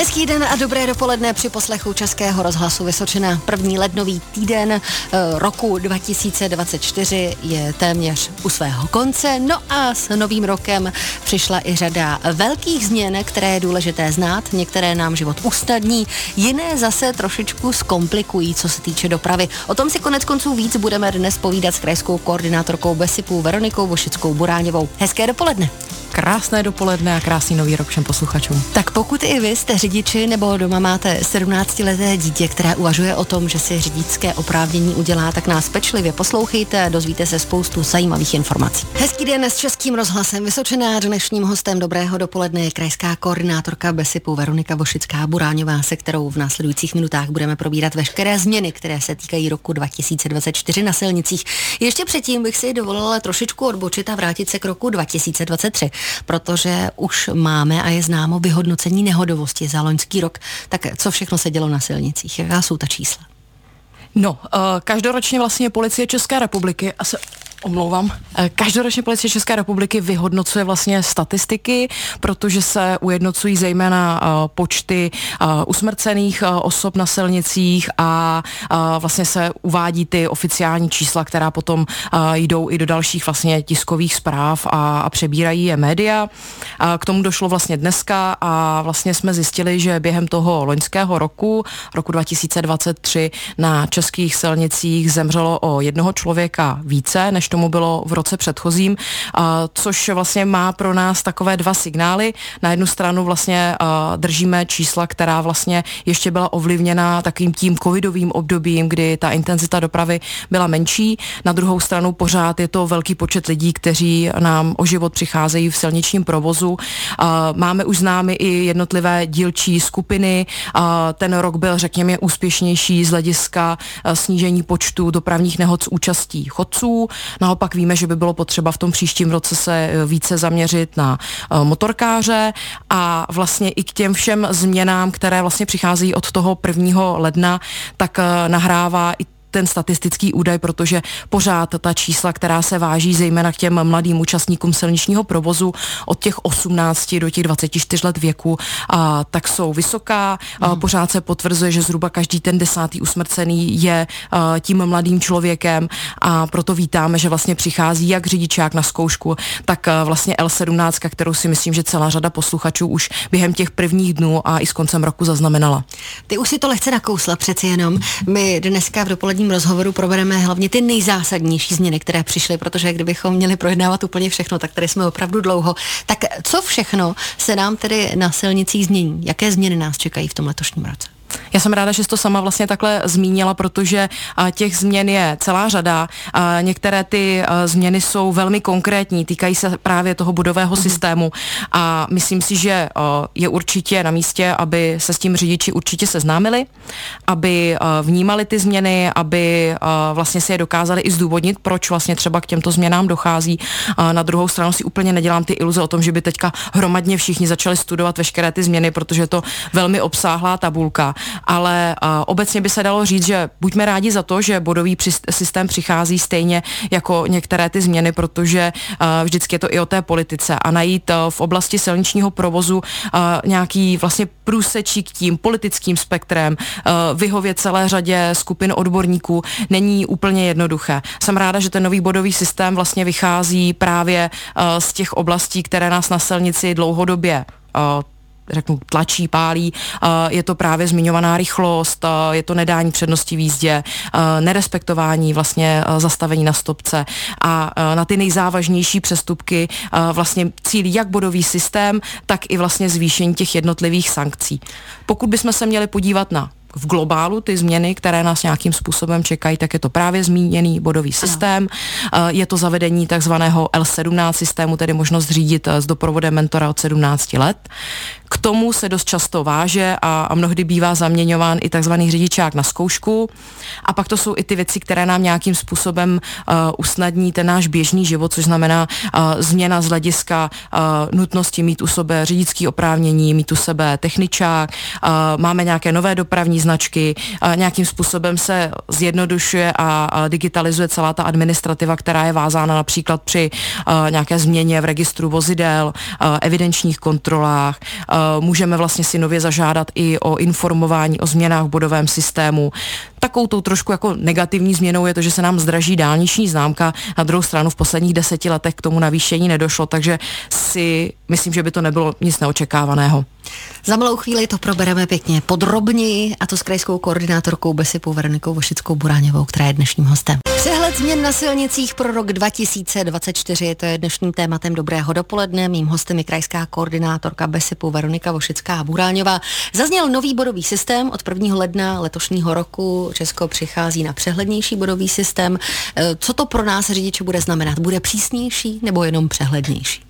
Hezký den a dobré dopoledne při poslechu Českého rozhlasu Vysočina. První lednový týden eh, roku 2024 je téměř u svého konce. No a s novým rokem přišla i řada velkých změn, které je důležité znát. Některé nám život usnadní, jiné zase trošičku zkomplikují, co se týče dopravy. O tom si konec konců víc budeme dnes povídat s krajskou koordinátorkou Besipu Veronikou Vošickou Buráňovou. Hezké dopoledne. Krásné dopoledne a krásný nový rok všem posluchačům. Tak pokud i vy jste řidiči nebo doma máte 17-leté dítě, které uvažuje o tom, že si řidičské oprávnění udělá, tak nás pečlivě poslouchejte, dozvíte se spoustu zajímavých informací. Hezký den s Českým rozhlasem Vysočená. Dnešním hostem dobrého dopoledne je krajská koordinátorka Besipu Veronika Vošická Buráňová, se kterou v následujících minutách budeme probírat veškeré změny, které se týkají roku 2024 na silnicích. Ještě předtím bych si dovolila trošičku odbočit a vrátit se k roku 2023 protože už máme a je známo vyhodnocení nehodovosti za loňský rok. Tak co všechno se dělo na silnicích? Jaká jsou ta čísla? No, uh, každoročně vlastně policie České republiky, a se Omlouvám. Eh, každoročně policie České republiky vyhodnocuje vlastně statistiky, protože se ujednocují zejména uh, počty uh, usmrcených osob na silnicích a vlastně se uvádí ty oficiální čísla, která potom jdou i do dalších vlastně tiskových zpráv a, a přebírají je média. K tomu došlo vlastně dneska a vlastně jsme zjistili, že během toho loňského roku, roku 2023, na českých silnicích zemřelo o jednoho člověka více, než tomu bylo v roce předchozím, což vlastně má pro nás takové dva signály. Na jednu stranu vlastně držíme čísla, která vlastně ještě byla ovlivněna takovým tím covidovým obdobím, kdy ta intenzita dopravy byla menší. Na druhou stranu pořád je to velký počet lidí, kteří nám o život přicházejí v silničním provozu. Máme už známy i jednotlivé dílčí skupiny. Ten rok byl, řekněme, úspěšnější z hlediska snížení počtu dopravních nehod s účastí chodců. Naopak víme, že by bylo potřeba v tom příštím roce se e, více zaměřit na e, motorkáře a vlastně i k těm všem změnám, které vlastně přicházejí od toho 1. ledna, tak e, nahrává i ten statistický údaj, protože pořád ta čísla, která se váží zejména k těm mladým účastníkům silničního provozu od těch 18 do těch 24 let věku, a, tak jsou vysoká. A, mm. pořád se potvrzuje, že zhruba každý ten desátý usmrcený je a, tím mladým člověkem a proto vítáme, že vlastně přichází jak řidičák na zkoušku, tak a, vlastně L17, kterou si myslím, že celá řada posluchačů už během těch prvních dnů a i s koncem roku zaznamenala. Ty už si to lehce nakousla přeci jenom. My dneska v dopolední dopoledním rozhovoru probereme hlavně ty nejzásadnější změny, které přišly, protože kdybychom měli projednávat úplně všechno, tak tady jsme opravdu dlouho. Tak co všechno se nám tedy na silnicích změní? Jaké změny nás čekají v tom letošním roce? Já jsem ráda, že jsi to sama vlastně takhle zmínila, protože těch změn je celá řada. Některé ty změny jsou velmi konkrétní, týkají se právě toho budového mm-hmm. systému a myslím si, že je určitě na místě, aby se s tím řidiči určitě seznámili, aby vnímali ty změny, aby vlastně si je dokázali i zdůvodnit, proč vlastně třeba k těmto změnám dochází. Na druhou stranu si úplně nedělám ty iluze o tom, že by teďka hromadně všichni začali studovat veškeré ty změny, protože je to velmi obsáhlá tabulka ale uh, obecně by se dalo říct, že buďme rádi za to, že bodový systém přichází stejně jako některé ty změny, protože uh, vždycky je to i o té politice a najít uh, v oblasti silničního provozu nějaký vlastně průsečík tím politickým spektrem, vyhovět celé řadě skupin odborníků není úplně jednoduché. Jsem ráda, že ten nový bodový systém vlastně vychází právě z těch oblastí, které nás na silnici dlouhodobě uh, řeknu, tlačí, pálí, je to právě zmiňovaná rychlost, je to nedání přednosti v jízdě, nerespektování vlastně zastavení na stopce a na ty nejzávažnější přestupky vlastně cílí jak bodový systém, tak i vlastně zvýšení těch jednotlivých sankcí. Pokud bychom se měli podívat na v globálu ty změny, které nás nějakým způsobem čekají, tak je to právě zmíněný bodový systém. Ano. Je to zavedení takzvaného L17 systému, tedy možnost řídit s doprovodem mentora od 17 let. K tomu se dost často váže a, a mnohdy bývá zaměňován i takzvaný řidičák na zkoušku. A pak to jsou i ty věci, které nám nějakým způsobem uh, usnadní ten náš běžný život, což znamená uh, změna z hlediska uh, nutnosti mít u sebe řidičský oprávnění, mít u sebe techničák, uh, máme nějaké nové dopravní značky, nějakým způsobem se zjednodušuje a digitalizuje celá ta administrativa, která je vázána například při nějaké změně v registru vozidel, evidenčních kontrolách. Můžeme vlastně si nově zažádat i o informování o změnách v bodovém systému. Takovou tou trošku jako negativní změnou je to, že se nám zdraží dálniční známka. Na druhou stranu v posledních deseti letech k tomu navýšení nedošlo, takže si myslím, že by to nebylo nic neočekávaného. Za malou chvíli to probereme pěkně podrobněji a to s krajskou koordinátorkou Besipou Veronikou Vošickou Buráňovou, která je dnešním hostem. Přehled změn na silnicích pro rok 2024, to je dnešním tématem dobrého dopoledne. Mým hostem je krajská koordinátorka Besipu Veronika Vošická Buráňová. Zazněl nový bodový systém od 1. ledna letošního roku. Česko přichází na přehlednější bodový systém. E, co to pro nás řidiče bude znamenat? Bude přísnější nebo jenom přehlednější?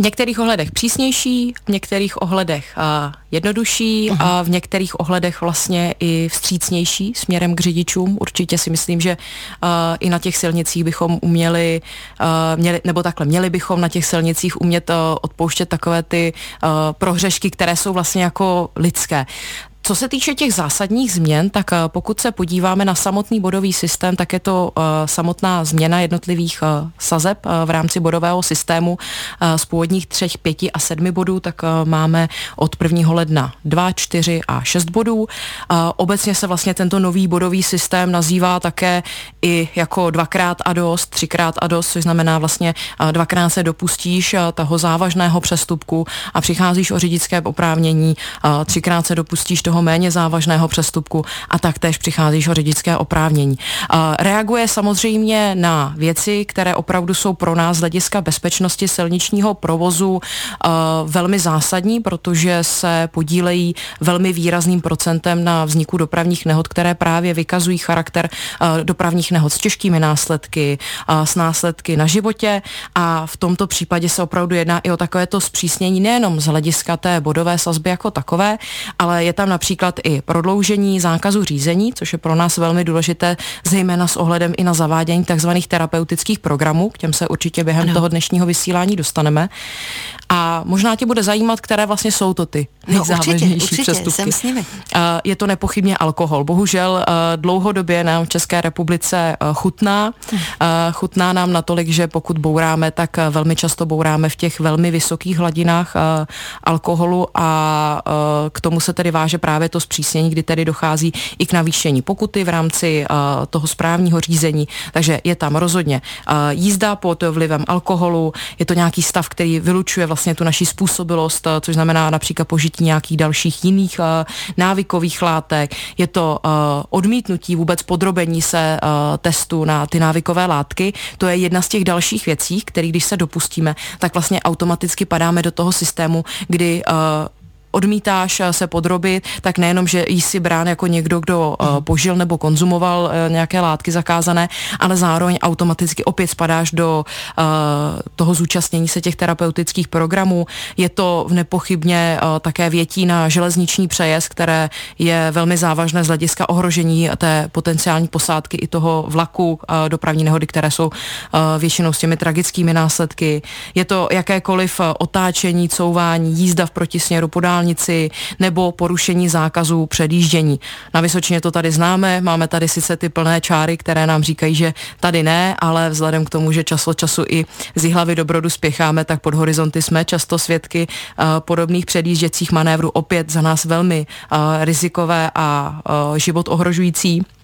V některých ohledech přísnější, v některých ohledech uh, jednodušší uh-huh. a v některých ohledech vlastně i vstřícnější směrem k řidičům. Určitě si myslím, že uh, i na těch silnicích bychom uměli, uh, měli, nebo takhle, měli bychom na těch silnicích umět uh, odpouštět takové ty uh, prohřešky, které jsou vlastně jako lidské. Co se týče těch zásadních změn, tak eh, pokud se podíváme na samotný bodový systém, tak je to uh, samotná změna jednotlivých uh, sazeb v rámci bodového systému z původních třech, pěti a sedmi bodů, tak máme od 1. ledna 2, 4 a 6 bodů. Obecně se vlastně tento nový bodový systém nazývá také i jako dvakrát a dost, třikrát a dost, což znamená vlastně dvakrát se dopustíš toho závažného přestupku a přicházíš o řidičské oprávnění, třikrát se dopustíš toho méně závažného přestupku a taktéž přicházíš o řidičské oprávnění. Reaguje samozřejmě na věci, které opravdu jsou pro nás z hlediska bezpečnosti silničního provozu velmi zásadní, protože se podílejí velmi výrazným procentem na vzniku dopravních nehod, které právě vykazují charakter dopravních nehod s těžkými následky, s následky na životě a v tomto případě se opravdu jedná i o takovéto zpřísnění nejenom z hlediska té bodové sazby jako takové, ale je tam například i prodloužení zákazu řízení, což je pro nás velmi důležité, zejména s ohledem i na zavádění tzv. terapeutických programů, k těm se určitě během ano. toho dnešního vysílání dostaneme. A možná tě bude zajímat, které vlastně jsou to ty nejzávažnější no, určitě, určitě, přestupky. Jsem s nimi. Je to nepochybně alkohol. Bohužel dlouhodobě nám v České republice chutná. Hmm. Chutná nám natolik, že pokud bouráme, tak velmi často bouráme v těch velmi vysokých hladinách alkoholu a k tomu se tedy váže právě to zpřísnění, kdy tedy dochází i k navýšení pokuty v rámci toho správního řízení. Takže je tam rozhodně jízda pod vlivem alkoholu, je to nějaký stav, který vylučuje vlastně tu naši způsobilost, eh, což znamená například požití nějakých dalších jiných eh, návykových látek. Je to eh, odmítnutí vůbec podrobení se testu na ty návykové látky. To je jedna z těch dalších věcí, které když se dopustíme, tak vlastně automaticky padáme do toho systému, kdy odmítáš se podrobit, tak nejenom, že jsi brán jako někdo, kdo uh, požil nebo konzumoval uh, nějaké látky zakázané, ale zároveň automaticky opět spadáš do uh, toho zúčastnění se těch terapeutických programů. Je to nepochybně uh, také větí na železniční přejezd, které je velmi závažné z hlediska ohrožení té potenciální posádky i toho vlaku uh, dopravní nehody, které jsou uh, většinou s těmi tragickými následky. Je to jakékoliv otáčení, couvání, jízda v protisměru, podání dálnici nebo porušení zákazů předjíždění. Na Vysočině to tady známe, máme tady sice ty plné čáry, které nám říkají, že tady ne, ale vzhledem k tomu, že čas od času i z hlavy do brodu spěcháme, tak pod horizonty jsme často svědky uh, podobných předjížděcích manévrů opět za nás velmi uh, rizikové a uh, život ohrožující.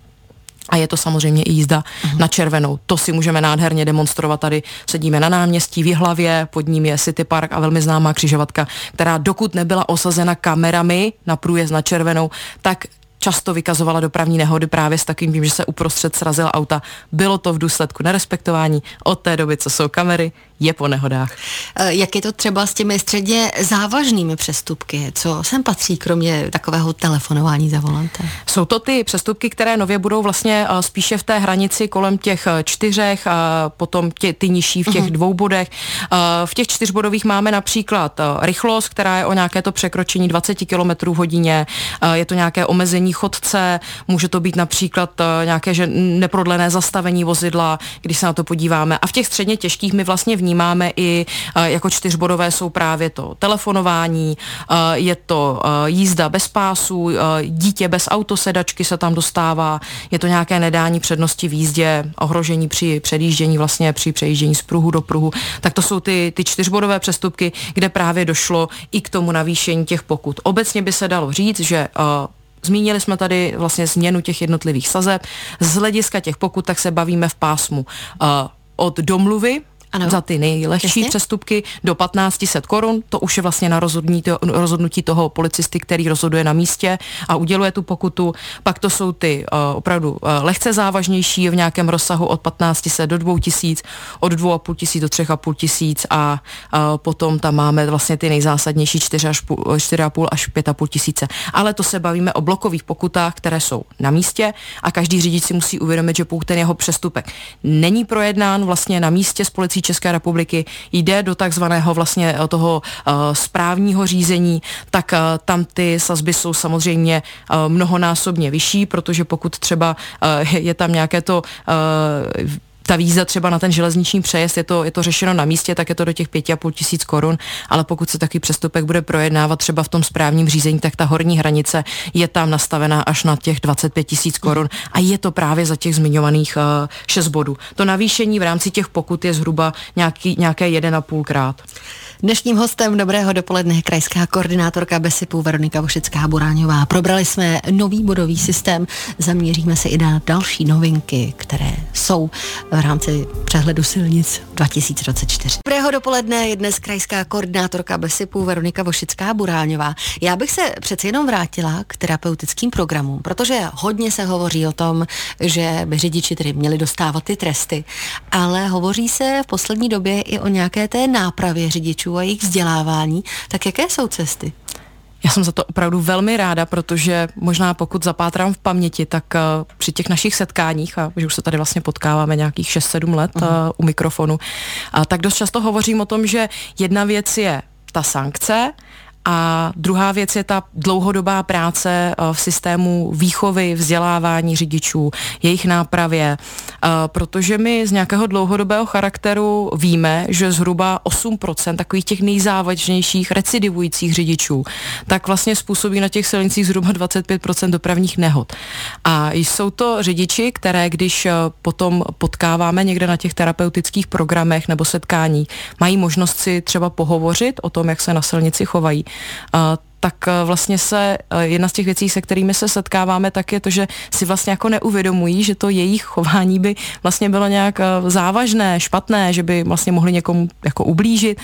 A je to samozřejmě i jízda uh-huh. na červenou. To si můžeme nádherně demonstrovat tady. Sedíme na náměstí v hlavě, pod ním je City Park a velmi známá křižovatka, která dokud nebyla osazena kamerami na průjezd na červenou, tak často vykazovala dopravní nehody právě s takým tím, že se uprostřed srazila auta. Bylo to v důsledku nerespektování. Od té doby, co jsou kamery, je po nehodách. Eh, jak je to třeba s těmi středně závažnými přestupky? Co sem patří, kromě takového telefonování za volantem? Jsou to ty přestupky, které nově budou vlastně eh, spíše v té hranici kolem těch eh, čtyřech, a potom tě, ty nižší v těch uh-huh. dvou bodech. V těch čtyřbodových máme například rychlost, která je o nějaké to překročení 20 km hodině, je to nějaké omezení chodce, může to být například nějaké že neprodlené zastavení vozidla, když se na to podíváme. A v těch středně těžkých my vlastně vnímáme i jako čtyřbodové jsou právě to telefonování, je to jízda bez pásů, dítě bez autosedačky se tam dostává, je to nějaké nedání přednosti v jízdě, ohrožení při předjíždění, vlastně při přejíždění z pruhu do pruhu, tak to jsou ty, ty čtyřbodové přestupky, kde právě došlo i k tomu navýšení těch pokut. Obecně by se dalo říct, že Zmínili jsme tady vlastně změnu těch jednotlivých sazeb. Z hlediska těch pokut tak se bavíme v pásmu uh, od domluvy, ano. za ty nejlehčí Jasně. přestupky do 1500 korun. To už je vlastně na rozhodnutí, rozhodnutí toho policisty, který rozhoduje na místě a uděluje tu pokutu. Pak to jsou ty uh, opravdu uh, lehce závažnější v nějakém rozsahu od 1500 do 2000, od 2,5 tisíc do 3,5 tisíc a uh, potom tam máme vlastně ty nejzásadnější 4,5 až 5,5 tisíce. Ale to se bavíme o blokových pokutách, které jsou na místě a každý řidič si musí uvědomit, že pokud ten jeho přestupek není projednán vlastně na místě s policií České republiky jde do takzvaného vlastně eh, toho uh, správního řízení, tak uh, tam ty sazby jsou samozřejmě mnohonásobně vyšší, protože pokud třeba je tam nějaké to ta víza třeba na ten železniční přejezd, je to, je to řešeno na místě, tak je to do těch pěti a půl tisíc korun, ale pokud se taky přestupek bude projednávat třeba v tom správním řízení, tak ta horní hranice je tam nastavená až na těch 25 tisíc korun a je to právě za těch zmiňovaných uh, 6 bodů. To navýšení v rámci těch pokut je zhruba nějaký, nějaké 1,5 krát. Dnešním hostem dobrého dopoledne je krajská koordinátorka Besipu Veronika Vošická Buráňová. Probrali jsme nový bodový systém, zaměříme se i na další novinky, které jsou v rámci přehledu silnic 2024. Dobrého dopoledne je dnes krajská koordinátorka Besipu Veronika Vošická Buráňová. Já bych se přeci jenom vrátila k terapeutickým programům, protože hodně se hovoří o tom, že by řidiči tedy měli dostávat ty tresty, ale hovoří se v poslední době i o nějaké té nápravě řidičů a jejich vzdělávání, tak jaké jsou cesty? Já jsem za to opravdu velmi ráda, protože možná pokud zapátrám v paměti, tak uh, při těch našich setkáních, a že už se tady vlastně potkáváme nějakých 6-7 let uh, u mikrofonu, uh, tak dost často hovořím o tom, že jedna věc je ta sankce a druhá věc je ta dlouhodobá práce eh, v systému výchovy, vzdělávání řidičů, jejich nápravě, protože my z nějakého dlouhodobého charakteru víme, že zhruba 8% takových těch nejzávažnějších recidivujících řidičů, tak vlastně způsobí na těch silnicích zhruba 25% dopravních nehod. A jsou to řidiči, které když eh, potom potkáváme někde na těch terapeutických programech nebo setkáních, mají možnost si třeba pohovořit o tom, jak se na silnici chovají tak eh, vlastně se eh, jedna z těch věcí, se kterými se setkáváme, tak je to, že si vlastně jako neuvědomují, že to jejich chování by vlastně bylo nějak eh, závažné, špatné, že by vlastně mohli někomu jako ublížit.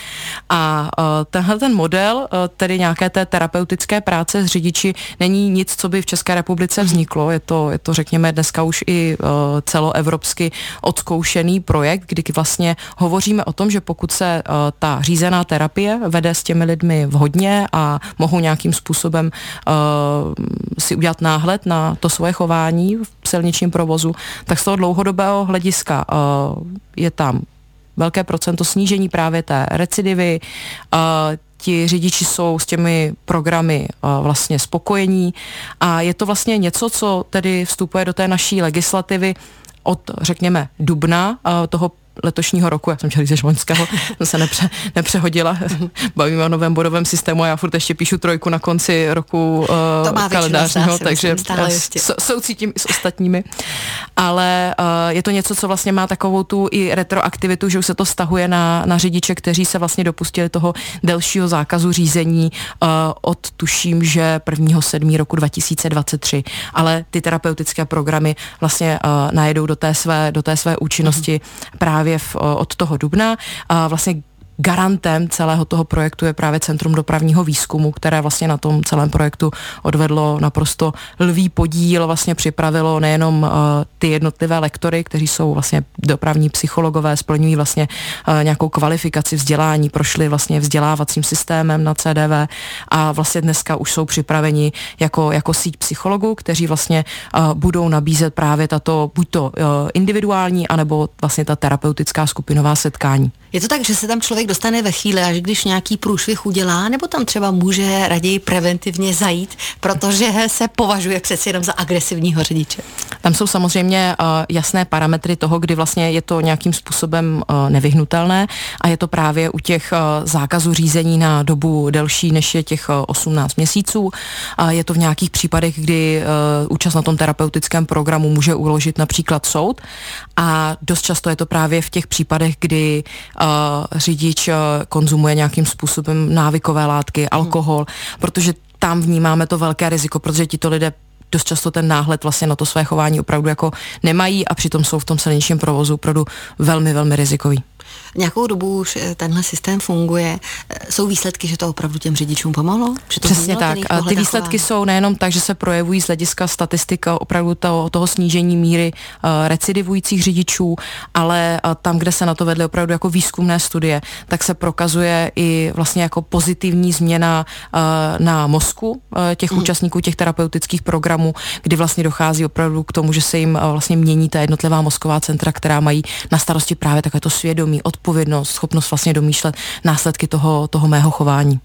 A tenhle ten model, tedy nějaké té terapeutické práce s řidiči, není nic, co by v České republice mhm. vzniklo. Je to, je to řekněme, dneska už i celoevropsky odzkoušený projekt, kdy vlastně hovoříme o tom, že pokud se ta řízená terapie vede s těmi lidmi vhodně a mohou nějakým způsobem uh, si udělat náhled na to svoje chování v silničním provozu, tak z toho dlouhodobého hlediska uh, je tam velké procento snížení právě té recidivy, uh, ti řidiči jsou s těmi programy uh, vlastně spokojení a je to vlastně něco, co tedy vstupuje do té naší legislativy od, řekněme, dubna uh, toho letošního roku, jak jsem chtěla říct, loňského, jsem se nepře, nepřehodila. Bavíme o novém bodovém systému a já furt ještě píšu trojku na konci roku uh, kalendářního, takže soucítím i s ostatními. Ale uh, je to něco, co vlastně má takovou tu i retroaktivitu, že už se to stahuje na, na řidiče, kteří se vlastně dopustili toho delšího zákazu řízení uh, od tuším, že 1. 7. roku 2023. Ale ty terapeutické programy vlastně uh, najedou do té své, do té své účinnosti mm-hmm. právě právě v, od toho dubna. A vlastně garantem celého toho projektu je právě Centrum dopravního výzkumu, které vlastně na tom celém projektu odvedlo naprosto lvý podíl, vlastně připravilo nejenom uh, ty jednotlivé lektory, kteří jsou vlastně dopravní psychologové, splňují vlastně uh, nějakou kvalifikaci vzdělání, prošli vlastně vzdělávacím systémem na CDV a vlastně dneska už jsou připraveni jako, jako síť psychologů, kteří vlastně uh, budou nabízet právě tato buď to individuální, anebo vlastně ta terapeutická skupinová setkání. Je to tak, že se tam člověk dostane ve chvíli, až když nějaký průšvih udělá, nebo tam třeba může raději preventivně zajít, protože se považuje přeci jenom za agresivního řidiče? Tam jsou samozřejmě uh, jasné parametry toho, kdy vlastně je to nějakým způsobem uh, nevyhnutelné a je to právě u těch uh, zákazů řízení na dobu delší než je těch uh, 18 měsíců. Je to v nějakých případech, kdy účast na tom terapeutickém programu může uložit například soud a dost často je to právě v těch případech, kdy řidič uh, konzumuje nějakým způsobem návykové látky, alkohol, protože tam vnímáme to velké riziko, protože tito lidé dost často ten náhled vlastně na to své chování opravdu jako nemají a přitom jsou v tom silničním provozu opravdu velmi, velmi rizikový. Nějakou dobu už eh, tenhle systém funguje. Eh, jsou výsledky, že to opravdu těm řidičům pomohlo? Že to Přesně tak. A ty výsledky jsou nejenom tak, že se projevují z hlediska statistika opravdu toho, toho snížení míry uh, recidivujících řidičů, ale uh, tam, kde se na to vedly opravdu jako výzkumné studie, tak se prokazuje i vlastně jako pozitivní změna uh, na mozku těch mm. účastníků těch terapeutických programů, kdy vlastně dochází opravdu k tomu, že se jim vlastně mění ta jednotlivá mozková centra, která mají na starosti právě takové to svědomí, odpovědnost, schopnost vlastně domýšlet následky toho, toho mého chování.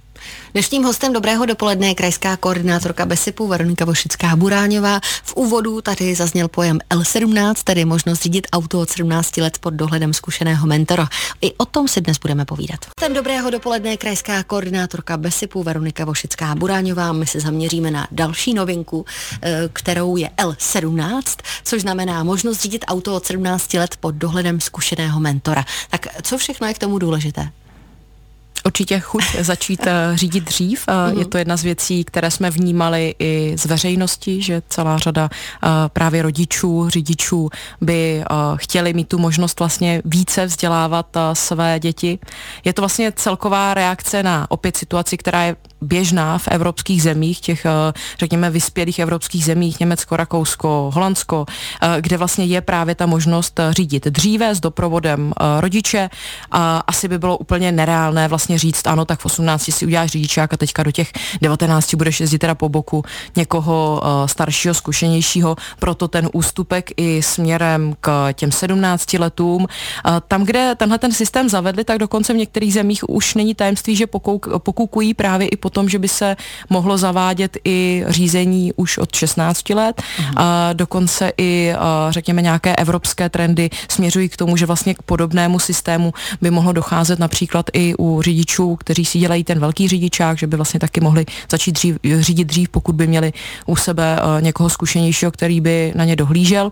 Dnešním hostem Dobrého dopoledne je krajská koordinátorka Besipu Veronika Vošická Buráňová. V úvodu tady zazněl pojem L17, tedy možnost řídit auto od 17 let pod dohledem zkušeného mentora. I o tom si dnes budeme povídat. Hostem Dobrého dopoledne je krajská koordinátorka Besipu Veronika Vošická Buráňová. My se zaměříme na další novinku, eh, kterou je L17, což znamená možnost řídit auto od 17 let pod dohledem zkušeného mentora. Tak co všechno je k tomu důležité? Určitě chuť začít eh, řídit dřív. Je to jedna z věcí, které jsme vnímali i z veřejnosti, že celá řada eh, právě rodičů, řidičů by eh, chtěli mít tu možnost vlastně více vzdělávat své děti. Je to vlastně celková reakce na opět situaci, která je běžná v evropských zemích, těch, řekněme, vyspělých evropských zemích, Německo, Rakousko, Holandsko, kde vlastně je právě ta možnost řídit dříve s doprovodem rodiče. Asi by bylo úplně nereálné vlastně říct, ano, tak v 18 si uděláš řidičák a teďka do těch 19 budeš jezdit teda po boku někoho uh, staršího, zkušenějšího, proto ten ústupek i směrem k těm 17 letům. Uh, tam, kde tenhle ten systém zavedli, tak dokonce v některých zemích už není tajemství, že pokouk, pokukují právě i po tom, že by se mohlo zavádět i řízení už od 16 let. Uh, dokonce i, uh, řekněme, nějaké evropské trendy směřují k tomu, že vlastně k podobnému systému by mohlo docházet například i u řidičů řidičů, kteří si dělají ten velký řidičák, že by vlastně taky mohli začít dřív, řídit dřív, pokud by měli u sebe uh, někoho zkušenějšího, který by na ně dohlížel.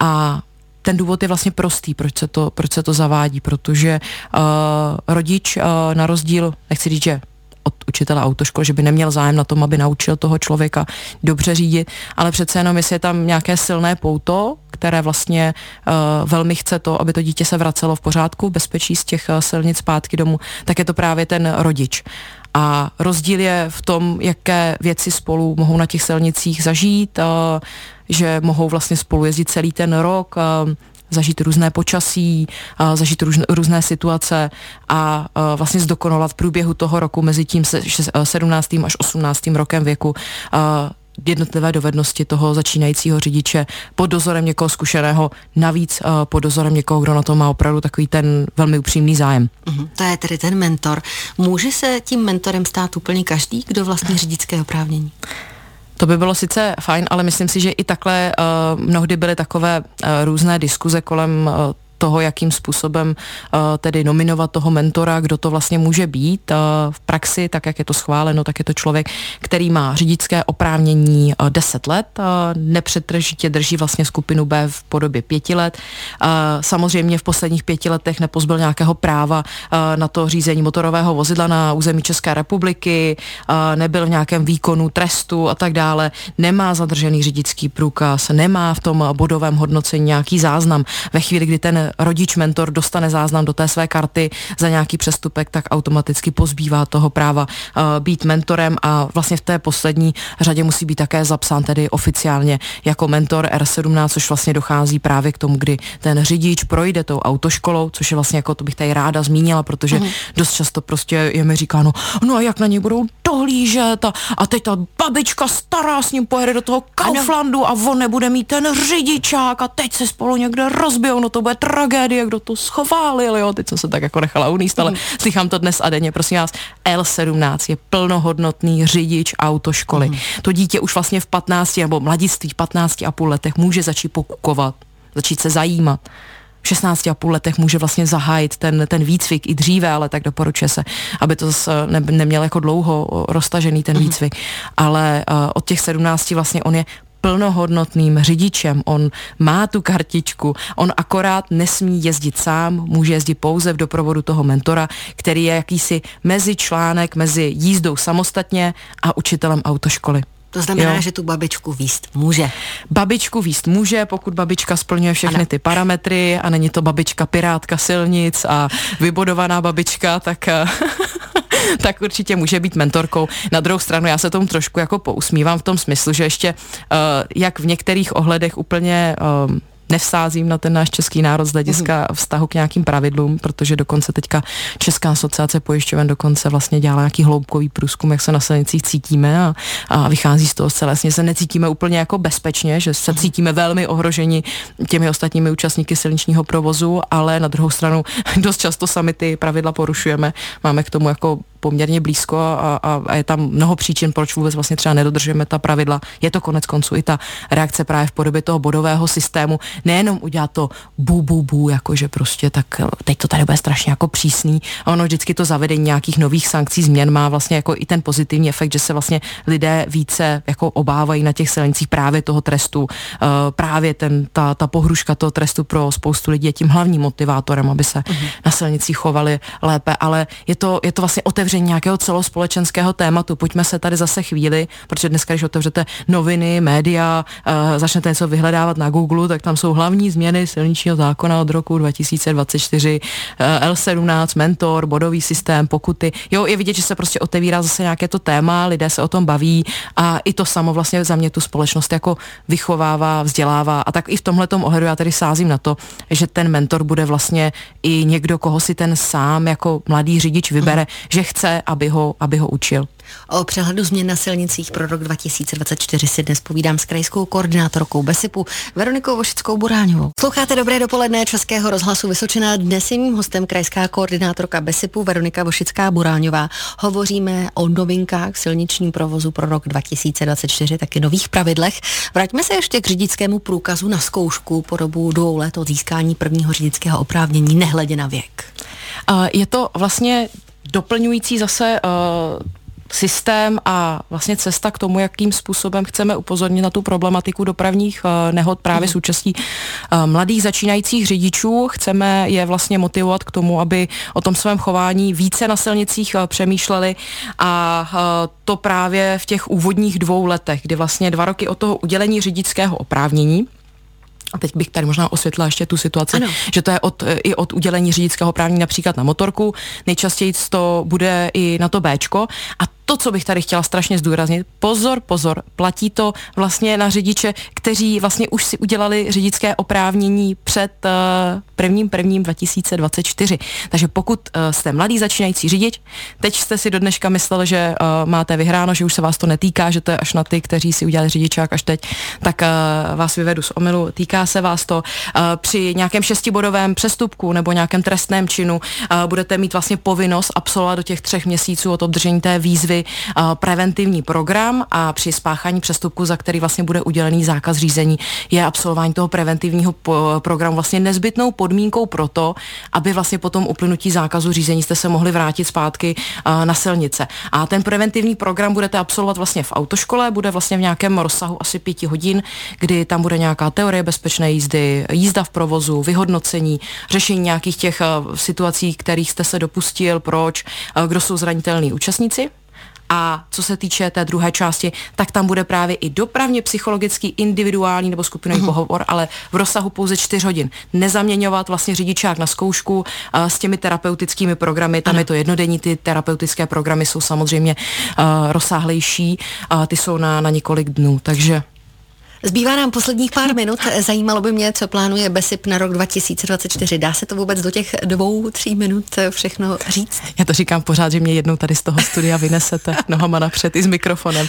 A ten důvod je vlastně prostý, proč se to, proč se to zavádí, protože uh, rodič uh, na rozdíl, nechci říct, že učitele autoškoly, že by neměl zájem na tom, aby naučil toho člověka dobře řídit, ale přece jenom, jestli je tam nějaké silné pouto, které vlastně uh, velmi chce to, aby to dítě se vracelo v pořádku, bezpečí z těch uh, silnic zpátky domů, tak je to právě ten rodič. A rozdíl je v tom, jaké věci spolu mohou na těch silnicích zažít, uh, že mohou vlastně spolu jezdit celý ten rok, zažít různé počasí, zažít různé, situace a vlastně zdokonalat průběhu toho roku mezi tím 17. až 18. rokem věku jednotlivé dovednosti toho začínajícího řidiče pod dozorem někoho zkušeného, navíc uh, pod dozorem někoho, kdo na to má opravdu takový ten velmi upřímný zájem. Uh-huh. To je tedy ten mentor. Může se tím mentorem stát úplně každý, kdo vlastní řidičské oprávnění? To by bylo sice fajn, ale myslím si, že i takhle uh, mnohdy byly takové uh, různé diskuze kolem uh, toho, jakým způsobem uh, tedy nominovat toho mentora, kdo to vlastně může být uh, v praxi, tak jak je to schváleno, tak je to člověk, který má řidičské oprávnění uh, 10 let, uh, nepřetržitě drží vlastně skupinu B v podobě pěti let. Samozřejmě v posledních pěti letech nepozbyl nějakého práva na to řízení motorového vozidla na území České republiky, nebyl v nějakém výkonu trestu a tak dále, nemá zadržený řidičský průkaz, nemá v tom bodovém hodnocení nějaký záznam. Ve chvíli, kdy ten rodič mentor dostane záznam do té své karty za nějaký přestupek, tak automaticky pozbývá toho práva uh, být mentorem a vlastně v té poslední řadě musí být také zapsán tedy oficiálně jako mentor R17, což vlastně dochází právě k tomu, kdy ten řidič projde tou autoškolou, což je vlastně jako to bych tady ráda zmínila, protože uh-huh. dost často prostě je mi říkáno, no a jak na něj budou dohlížet a, a teď ta babička stará s ním pojede do toho Kauflandu a on nebude mít ten řidičák a teď se spolu někde rozbijou, no to bude tra tragédie, kdo to schoválil, jo, teď jsem se tak jako nechala uníst, ale mm. slychám to dnes a denně, prosím vás, L17 je plnohodnotný řidič autoškoly. Mm. To dítě už vlastně v 15 nebo mladiství v 15 a půl letech může začít pokukovat, začít se zajímat v 16 a půl letech může vlastně zahájit ten, ten výcvik i dříve, ale tak doporučuje se, aby to ne, neměl jako dlouho roztažený ten mhm. výcvik. Ale uh, od těch 17 vlastně on je plnohodnotným řidičem, on má tu kartičku, on akorát nesmí jezdit sám, může jezdit pouze v doprovodu toho mentora, který je jakýsi mezičlánek mezi jízdou samostatně a učitelem autoškoly. To znamená, jo. že tu babičku výst může. Babičku výst může, pokud babička splňuje všechny ano. ty parametry a není to babička pirátka silnic a vybudovaná babička, tak tak určitě může být mentorkou. Na druhou stranu já se tomu trošku jako pousmívám v tom smyslu, že ještě uh, jak v některých ohledech úplně uh, nevsázím na ten náš český národ z hlediska mm. vztahu k nějakým pravidlům, protože dokonce teďka Česká asociace pojišťoven dokonce vlastně dělá nějaký hloubkový průzkum, jak se na silnicích cítíme a, a vychází z toho zcela jasně, se necítíme úplně jako bezpečně, že se mhm. cítíme velmi ohroženi těmi ostatními účastníky silničního provozu, ale na druhou stranu dost často sami ty pravidla porušujeme. Máme k tomu jako poměrně blízko a, a, a je tam mnoho příčin, proč vůbec vlastně třeba nedodržujeme ta pravidla. Je to konec konců i ta reakce právě v podobě toho bodového systému. Nejenom udělat to bu, bu, bu, jakože prostě tak teď to tady bude strašně jako přísný. A ono vždycky to zavedení nějakých nových sankcí, změn má vlastně jako i ten pozitivní efekt, že se vlastně lidé více jako obávají na těch silnicích právě toho trestu. Uh, právě ten, ta, ta pohruška toho trestu pro spoustu lidí je tím hlavním motivátorem, aby se uh-huh. na silnicích chovali lépe, ale je to, je to vlastně otevřené otevření nějakého celospolečenského tématu. Pojďme se tady zase chvíli, protože dneska, když otevřete noviny, média, uh, začnete něco vyhledávat na Google, tak tam jsou hlavní změny silničního zákona od roku 2024, uh, L17, mentor, bodový systém, pokuty. Jo, je vidět, že se prostě otevírá zase nějaké to téma, lidé se o tom baví a i to samo vlastně za mě tu společnost jako vychovává, vzdělává a tak i v tomhle ohledu já tady sázím na to, že ten mentor bude vlastně i někdo, koho si ten sám jako mladý řidič vybere, mm. že chce chce, aby ho, aby ho učil. O přehledu změn na silnicích pro rok 2024 si dnes povídám s krajskou koordinátorkou Besipu Veronikou Vošickou Buráňovou. Sloucháte dobré dopoledne Českého rozhlasu Vysočina. Dnes je mým hostem krajská koordinátorka Besipu Veronika Vošická Buráňová. Hovoříme o novinkách silničním provozu pro rok 2024, taky nových pravidlech. Vraťme se ještě k řidičskému průkazu na zkoušku po dobu dvou let od získání prvního řidičského oprávnění, nehledě na věk. Je to vlastně doplňující zase uh, systém a vlastně cesta k tomu, jakým způsobem chceme upozornit na tu problematiku dopravních uh, nehod právě mm. s účastí uh, mladých začínajících řidičů. Chceme je vlastně motivovat k tomu, aby o tom svém chování více na silnicích uh, přemýšleli a uh, to právě v těch úvodních dvou letech, kdy vlastně dva roky od toho udělení řidičského oprávnění a teď bych tady možná osvětlila ještě tu situaci, ano. že to je od, i od udělení řidičského právní například na motorku, nejčastěji to bude i na to Bčko a to, co bych tady chtěla strašně zdůraznit, pozor, pozor, platí to vlastně na řidiče, kteří vlastně už si udělali řidičské oprávnění před uh, prvním prvním 2024. Takže pokud uh, jste mladý začínající řidič, teď jste si do dneška mysleli, že uh, máte vyhráno, že už se vás to netýká, že to je až na ty, kteří si udělali řidičák až teď, tak uh, vás vyvedu z omylu. Týká se vás to uh, při nějakém šestibodovém přestupku nebo nějakém trestném činu uh, budete mít vlastně povinnost absolvovat do těch třech měsíců od obdržení té výzvy uh, preventivní program a při spáchání přestupku, za který vlastně bude udělený zákaz řízení, je absolvování toho preventivního programu vlastně nezbytnou podmínkou pro to, aby vlastně po tom uplynutí zákazu řízení jste se mohli vrátit zpátky uh, na silnice. A ten preventivní program budete absolvovat vlastně v autoškole, bude vlastně v nějakém rozsahu asi pěti hodin, kdy tam bude nějaká teorie bezpečné jízdy, jízda v provozu, vyhodnocení, řešení nějakých těch uh, situací, kterých jste se dopustil, proč, kdo jsou zranitelní účastníci. A co se týče té druhé části, tak tam bude právě i dopravně psychologický individuální nebo skupinový uh-huh. pohovor, ale v rozsahu pouze 4 hodin. Nezaměňovat vlastně řidičák na zkoušku uh, s těmi terapeutickými programy, tam uh-huh. je to jednodenní, ty terapeutické programy jsou samozřejmě uh, rozsáhlejší, uh, ty jsou na, na několik dnů, takže Zbývá nám posledních pár minut. Zajímalo by mě, co plánuje BESIP na rok 2024. Dá se to vůbec do těch dvou, tří minut všechno říct? Já to říkám pořád, že mě jednou tady z toho studia vynesete nohama napřed i s mikrofonem.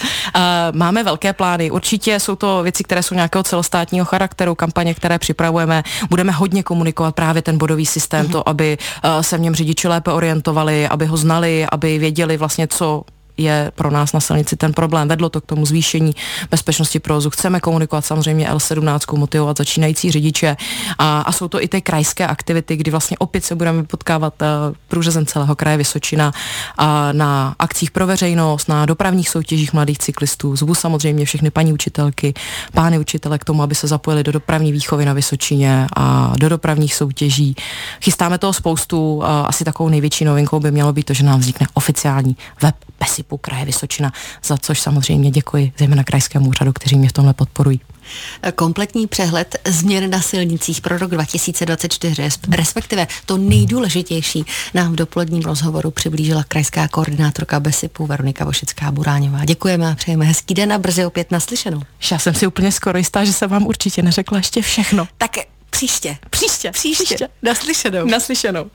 Máme velké plány. Určitě jsou to věci, které jsou nějakého celostátního charakteru, kampaně, které připravujeme. Budeme hodně komunikovat právě ten bodový systém, mm-hmm. to, aby se v něm řidiči lépe orientovali, aby ho znali, aby věděli vlastně, co je pro nás na silnici ten problém. Vedlo to k tomu zvýšení bezpečnosti provozu. Chceme komunikovat samozřejmě L17, motivovat začínající řidiče a, a jsou to i ty krajské aktivity, kdy vlastně opět se budeme potkávat uh, průřezem celého kraje Vysočina uh, na akcích pro veřejnost, na dopravních soutěžích mladých cyklistů. Zvu samozřejmě všechny paní učitelky, pány učitele k tomu, aby se zapojili do dopravní výchovy na Vysočině a do dopravních soutěží. Chystáme toho spoustu. Uh, asi takovou největší novinkou by mělo být to, že nám vznikne oficiální web PESIPu kraje Vysočina, za což samozřejmě děkuji zejména krajskému úřadu, kteří mě v tomhle podporují. Kompletní přehled změn na silnicích pro rok 2024, respektive to nejdůležitější nám v dopoledním rozhovoru přiblížila krajská koordinátorka BESIPu Veronika Vošická Buráňová. Děkujeme a přejeme hezký den a brzy opět naslyšenou. Já jsem si úplně skoro jistá, že se vám určitě neřekla ještě všechno. Tak příště. Příště. Příště. příště. Naslyšenou. Naslyšenou.